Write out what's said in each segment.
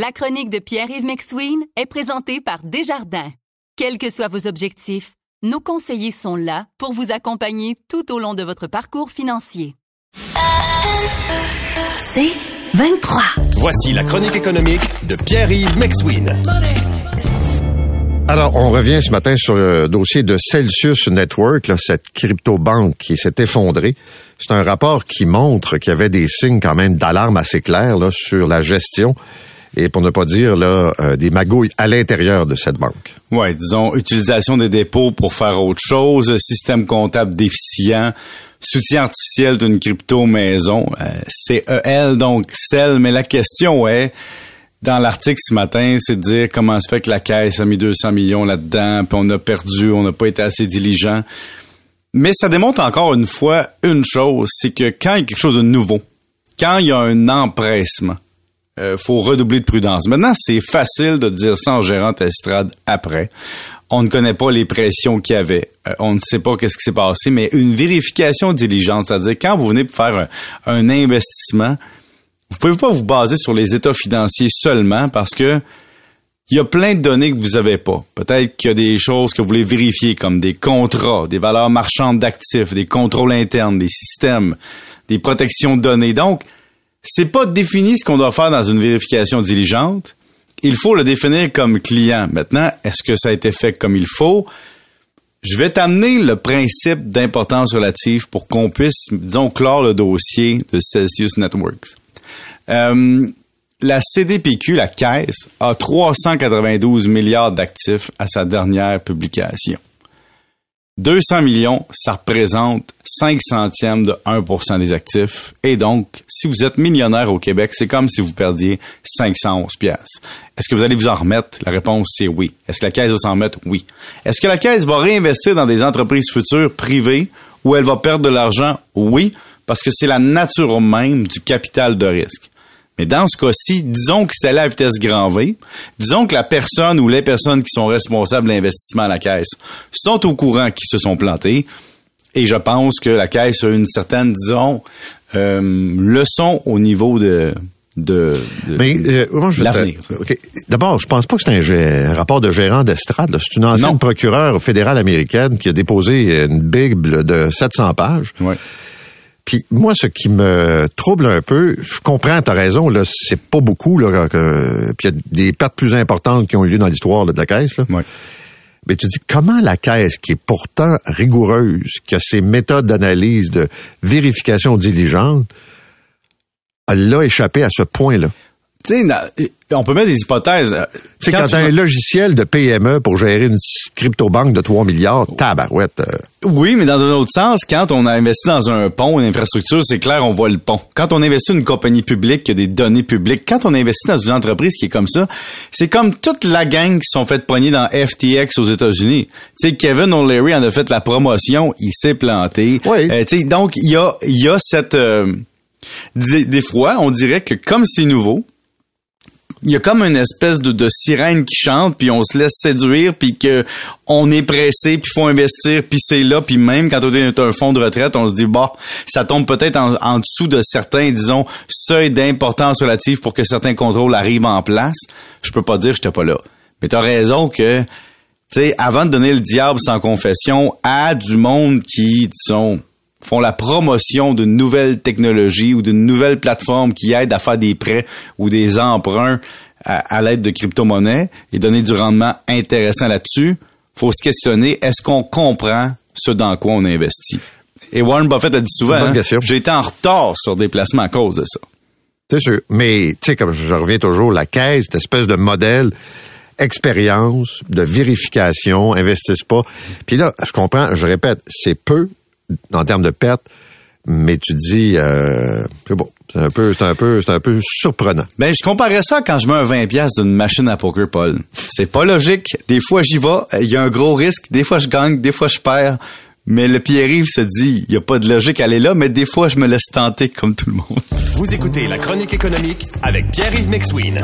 La chronique de Pierre-Yves McSween est présentée par Desjardins. Quels que soient vos objectifs, nos conseillers sont là pour vous accompagner tout au long de votre parcours financier. C'est 23. Voici la chronique économique de Pierre-Yves McSween. Alors, on revient ce matin sur le dossier de Celsius Network, là, cette crypto-banque qui s'est effondrée. C'est un rapport qui montre qu'il y avait des signes quand même d'alarme assez clairs là, sur la gestion et pour ne pas dire là euh, des magouilles à l'intérieur de cette banque. Ouais, disons utilisation des dépôts pour faire autre chose, système comptable déficient, soutien artificiel d'une crypto maison, euh, CEL donc celle, mais la question est dans l'article ce matin, c'est de dire comment se fait que la caisse a mis 200 millions là-dedans, puis on a perdu, on n'a pas été assez diligent. Mais ça démontre encore une fois une chose, c'est que quand il y a quelque chose de nouveau, quand il y a un empressement, euh, faut redoubler de prudence. Maintenant, c'est facile de dire ça en gérant ta estrade après. On ne connaît pas les pressions qu'il y avait. Euh, on ne sait pas qu'est-ce qui s'est passé, mais une vérification diligente, c'est-à-dire quand vous venez faire un, investissement, vous pouvez pas vous baser sur les états financiers seulement parce que il y a plein de données que vous avez pas. Peut-être qu'il y a des choses que vous voulez vérifier comme des contrats, des valeurs marchandes d'actifs, des contrôles internes, des systèmes, des protections de données. Donc, c'est pas défini ce qu'on doit faire dans une vérification diligente. Il faut le définir comme client. Maintenant, est-ce que ça a été fait comme il faut? Je vais t'amener le principe d'importance relative pour qu'on puisse, disons, clore le dossier de Celsius Networks. Euh, la CDPQ, la caisse, a 392 milliards d'actifs à sa dernière publication. 200 millions, ça représente 5 centièmes de 1% des actifs. Et donc, si vous êtes millionnaire au Québec, c'est comme si vous perdiez 511 pièces. Est-ce que vous allez vous en remettre? La réponse, c'est oui. Est-ce que la caisse va s'en remettre? Oui. Est-ce que la caisse va réinvestir dans des entreprises futures privées où elle va perdre de l'argent? Oui, parce que c'est la nature même du capital de risque. Mais dans ce cas-ci, disons que c'était à vitesse grand V. Disons que la personne ou les personnes qui sont responsables de l'investissement à la caisse sont au courant qu'ils se sont plantés. Et je pense que la caisse a une certaine, disons, euh, leçon au niveau de, de, euh, l'avenir. D'abord, je pense pas que c'est un, rapport de gérant d'estrade. C'est une ancienne procureure fédérale américaine qui a déposé une bible de 700 pages. Ouais. Puis moi, ce qui me trouble un peu, je comprends, t'as raison, là, c'est pas beaucoup, là, que, puis il y a des pertes plus importantes qui ont eu lieu dans l'histoire de la caisse. Là. Mais tu dis comment la caisse, qui est pourtant rigoureuse, qui a ses méthodes d'analyse, de vérification diligente, elle l'a échappé à ce point-là? Tu sais, on peut mettre des hypothèses. C'est quand, quand tu as un logiciel de PME pour gérer une crypto-banque de 3 milliards, tabarouette. Euh. Oui, mais dans un autre sens, quand on a investi dans un pont, une infrastructure, c'est clair, on voit le pont. Quand on investit dans une compagnie publique qui a des données publiques, quand on investit dans une entreprise qui est comme ça, c'est comme toute la gang qui sont faites poigner dans FTX aux États-Unis. Tu sais, Kevin O'Leary en a fait la promotion, il s'est planté. Oui. Euh, tu sais, donc, il y a, y a cette... Euh, des fois, on dirait que comme c'est nouveau, il y a comme une espèce de, sirène qui chante, puis on se laisse séduire, puis que on est pressé, puis faut investir, puis c'est là, puis même quand on est un fonds de retraite, on se dit bah ça tombe peut-être en, dessous de certains, disons, seuils d'importance relative pour que certains contrôles arrivent en place. Je peux pas dire j'étais pas là, mais t'as raison que tu sais, avant de donner le diable sans confession à du monde qui, disons, font la promotion d'une nouvelle technologie ou d'une nouvelle plateforme qui aide à faire des prêts ou des emprunts à, l'aide de crypto-monnaies et donner du rendement intéressant là-dessus, faut se questionner, est-ce qu'on comprend ce dans quoi on investit? Et Warren Buffett a dit souvent, hein, j'ai été en retard sur des placements à cause de ça. C'est sûr. Mais, tu sais, comme je reviens toujours, la caisse, cette espèce de modèle, expérience, de vérification, investissent pas. Puis là, je comprends, je répète, c'est peu en termes de pertes, mais tu dis euh, c'est bon. C'est un peu, c'est un peu, c'est un peu surprenant. Ben, je comparais ça quand je mets un 20 pièces d'une machine à poker, Paul. C'est pas logique. Des fois, j'y vais. Il y a un gros risque. Des fois, je gagne. Des fois, je perds. Mais le Pierre-Yves se dit, il n'y a pas de logique à aller là, mais des fois, je me laisse tenter comme tout le monde. Vous écoutez La Chronique économique avec Pierre-Yves McSween.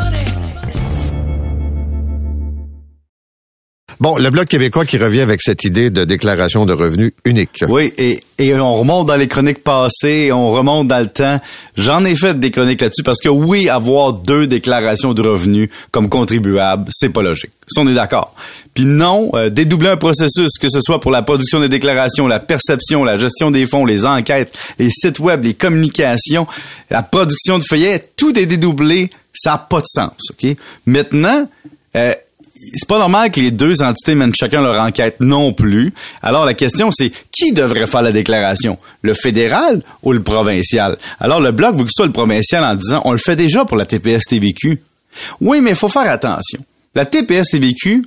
Bon, le Bloc québécois qui revient avec cette idée de déclaration de revenus unique. Oui, et, et on remonte dans les chroniques passées, on remonte dans le temps. J'en ai fait des chroniques là-dessus parce que oui, avoir deux déclarations de revenus comme contribuable, c'est pas logique. Ça, on est d'accord. Puis non, euh, dédoubler un processus, que ce soit pour la production des déclarations, la perception, la gestion des fonds, les enquêtes, les sites web, les communications, la production de feuillets, tout est dédoublé, ça n'a pas de sens. Ok? Maintenant, euh, c'est pas normal que les deux entités mènent chacun leur enquête non plus. Alors la question c'est qui devrait faire la déclaration, le fédéral ou le provincial? Alors le bloc veut que ce soit le provincial en disant on le fait déjà pour la TPS TVQ. Oui, mais il faut faire attention. La TPS TVQ,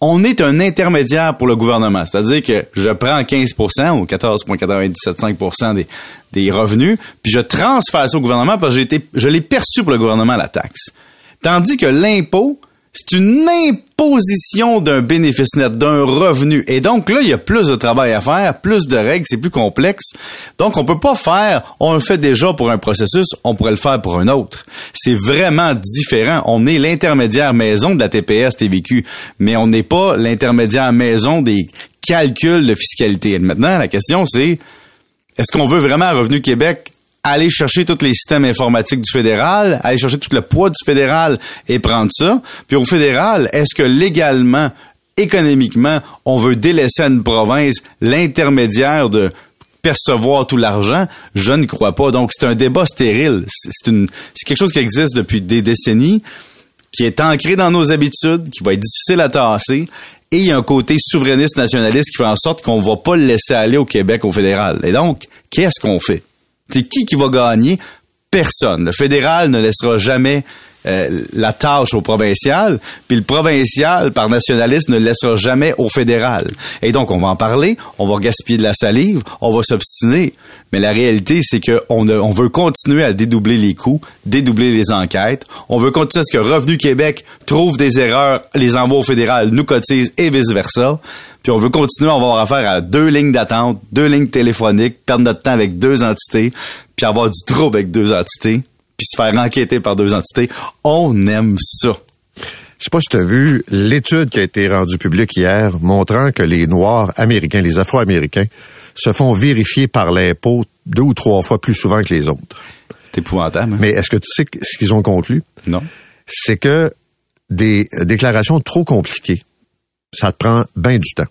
on est un intermédiaire pour le gouvernement. C'est-à-dire que je prends 15% ou 14,975 des, des revenus, puis je transfère ça au gouvernement parce que je l'ai perçu pour le gouvernement, la taxe. Tandis que l'impôt, c'est une imposition d'un bénéfice net, d'un revenu. Et donc là, il y a plus de travail à faire, plus de règles, c'est plus complexe. Donc on peut pas faire, on le fait déjà pour un processus, on pourrait le faire pour un autre. C'est vraiment différent. On est l'intermédiaire maison de la TPS TVQ, mais on n'est pas l'intermédiaire maison des calculs de fiscalité. maintenant, la question c'est, est-ce qu'on veut vraiment Revenu Québec aller chercher tous les systèmes informatiques du fédéral, aller chercher tout le poids du fédéral et prendre ça. Puis au fédéral, est-ce que légalement, économiquement, on veut délaisser à une province l'intermédiaire de percevoir tout l'argent, je ne crois pas. Donc, c'est un débat stérile. C'est une, c'est quelque chose qui existe depuis des décennies, qui est ancré dans nos habitudes, qui va être difficile à tasser. Et il y a un côté souverainiste nationaliste qui fait en sorte qu'on va pas le laisser aller au Québec, au fédéral. Et donc, qu'est-ce qu'on fait? C'est qui qui va gagner? Personne. Le fédéral ne laissera jamais euh, la tâche au provincial, puis le provincial, par nationalisme, ne laissera jamais au fédéral. Et donc, on va en parler, on va gaspiller de la salive, on va s'obstiner. Mais la réalité, c'est qu'on on veut continuer à dédoubler les coûts, dédoubler les enquêtes. On veut continuer à ce que Revenu Québec trouve des erreurs, les envoie au fédéral, nous cotise et vice-versa. Puis on veut continuer à avoir affaire à deux lignes d'attente, deux lignes téléphoniques, perdre notre temps avec deux entités, puis avoir du trouble avec deux entités, puis se faire enquêter par deux entités. On aime ça. Je sais pas si tu as vu l'étude qui a été rendue publique hier montrant que les Noirs américains, les Afro-Américains, se font vérifier par l'impôt deux ou trois fois plus souvent que les autres. C'est épouvantable. Hein? Mais est-ce que tu sais ce qu'ils ont conclu? Non. C'est que des déclarations trop compliquées, ça te prend bien du temps.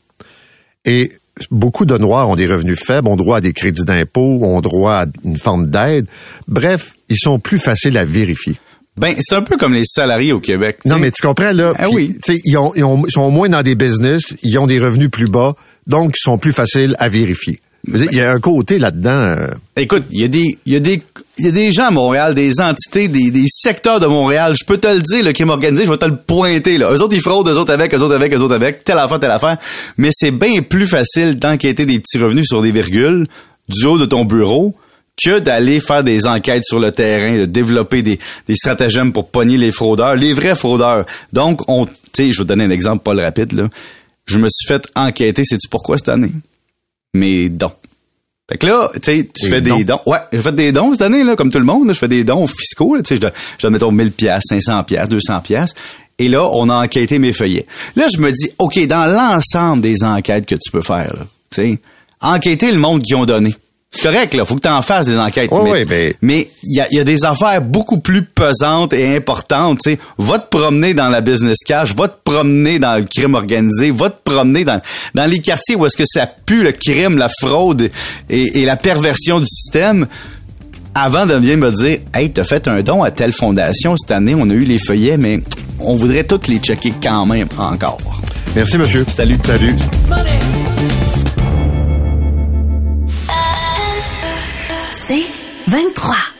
Et beaucoup de Noirs ont des revenus faibles, ont droit à des crédits d'impôt, ont droit à une forme d'aide. Bref, ils sont plus faciles à vérifier. Ben, c'est un peu comme les salariés au Québec. Non, mais tu comprends, là. Ah oui. Ils, ont, ils, sont moins dans des business, ils ont des revenus plus bas, donc ils sont plus faciles à vérifier. Il y a un côté là-dedans. Euh, Écoute, il y a des, il y a des, il y a des gens à Montréal, des entités, des, des secteurs de Montréal. Je peux te le dire, le crime organisé, je vais te le pointer, là. Eux autres, ils fraudent, eux autres avec, eux autres avec, eux autres avec, telle affaire, telle affaire. Mais c'est bien plus facile d'enquêter des petits revenus sur des virgules du haut de ton bureau que d'aller faire des enquêtes sur le terrain, de développer des, des stratagèmes pour pogner les fraudeurs, les vrais fraudeurs. Donc, on, tu sais, je vais te donner un exemple pas rapide, là. Je me suis fait enquêter, sais-tu pourquoi cette année? Mes dons. Fait que là, tu sais, tu fais des dons? Ouais, j'ai fait des dons cette année, là, comme tout le monde. je fais des dons fiscaux, tu sais, je dois, je dois mettons 1000 pièces, 500 pièces, 200 pièces. Et là, on a enquêté mes feuillets. Là, je me dis, OK, dans l'ensemble des enquêtes que tu peux faire, tu sais, enquêter le monde qui ont donné. C'est correct, là. Faut que tu en fasses des enquêtes. mais ben- mais il y a, y a, des affaires beaucoup plus pesantes et importantes. Tu sais, va te promener dans la business cash, va te promener dans le crime organisé, va te promener dans, dans les quartiers où est-ce que ça pue le crime, la fraude et, et la perversion du système avant de venir me dire Hey, t'as fait un don à telle fondation cette année, on a eu les feuillets, mais on voudrait toutes les checker quand même encore. Merci, monsieur. Salut. Salut. C'est 23.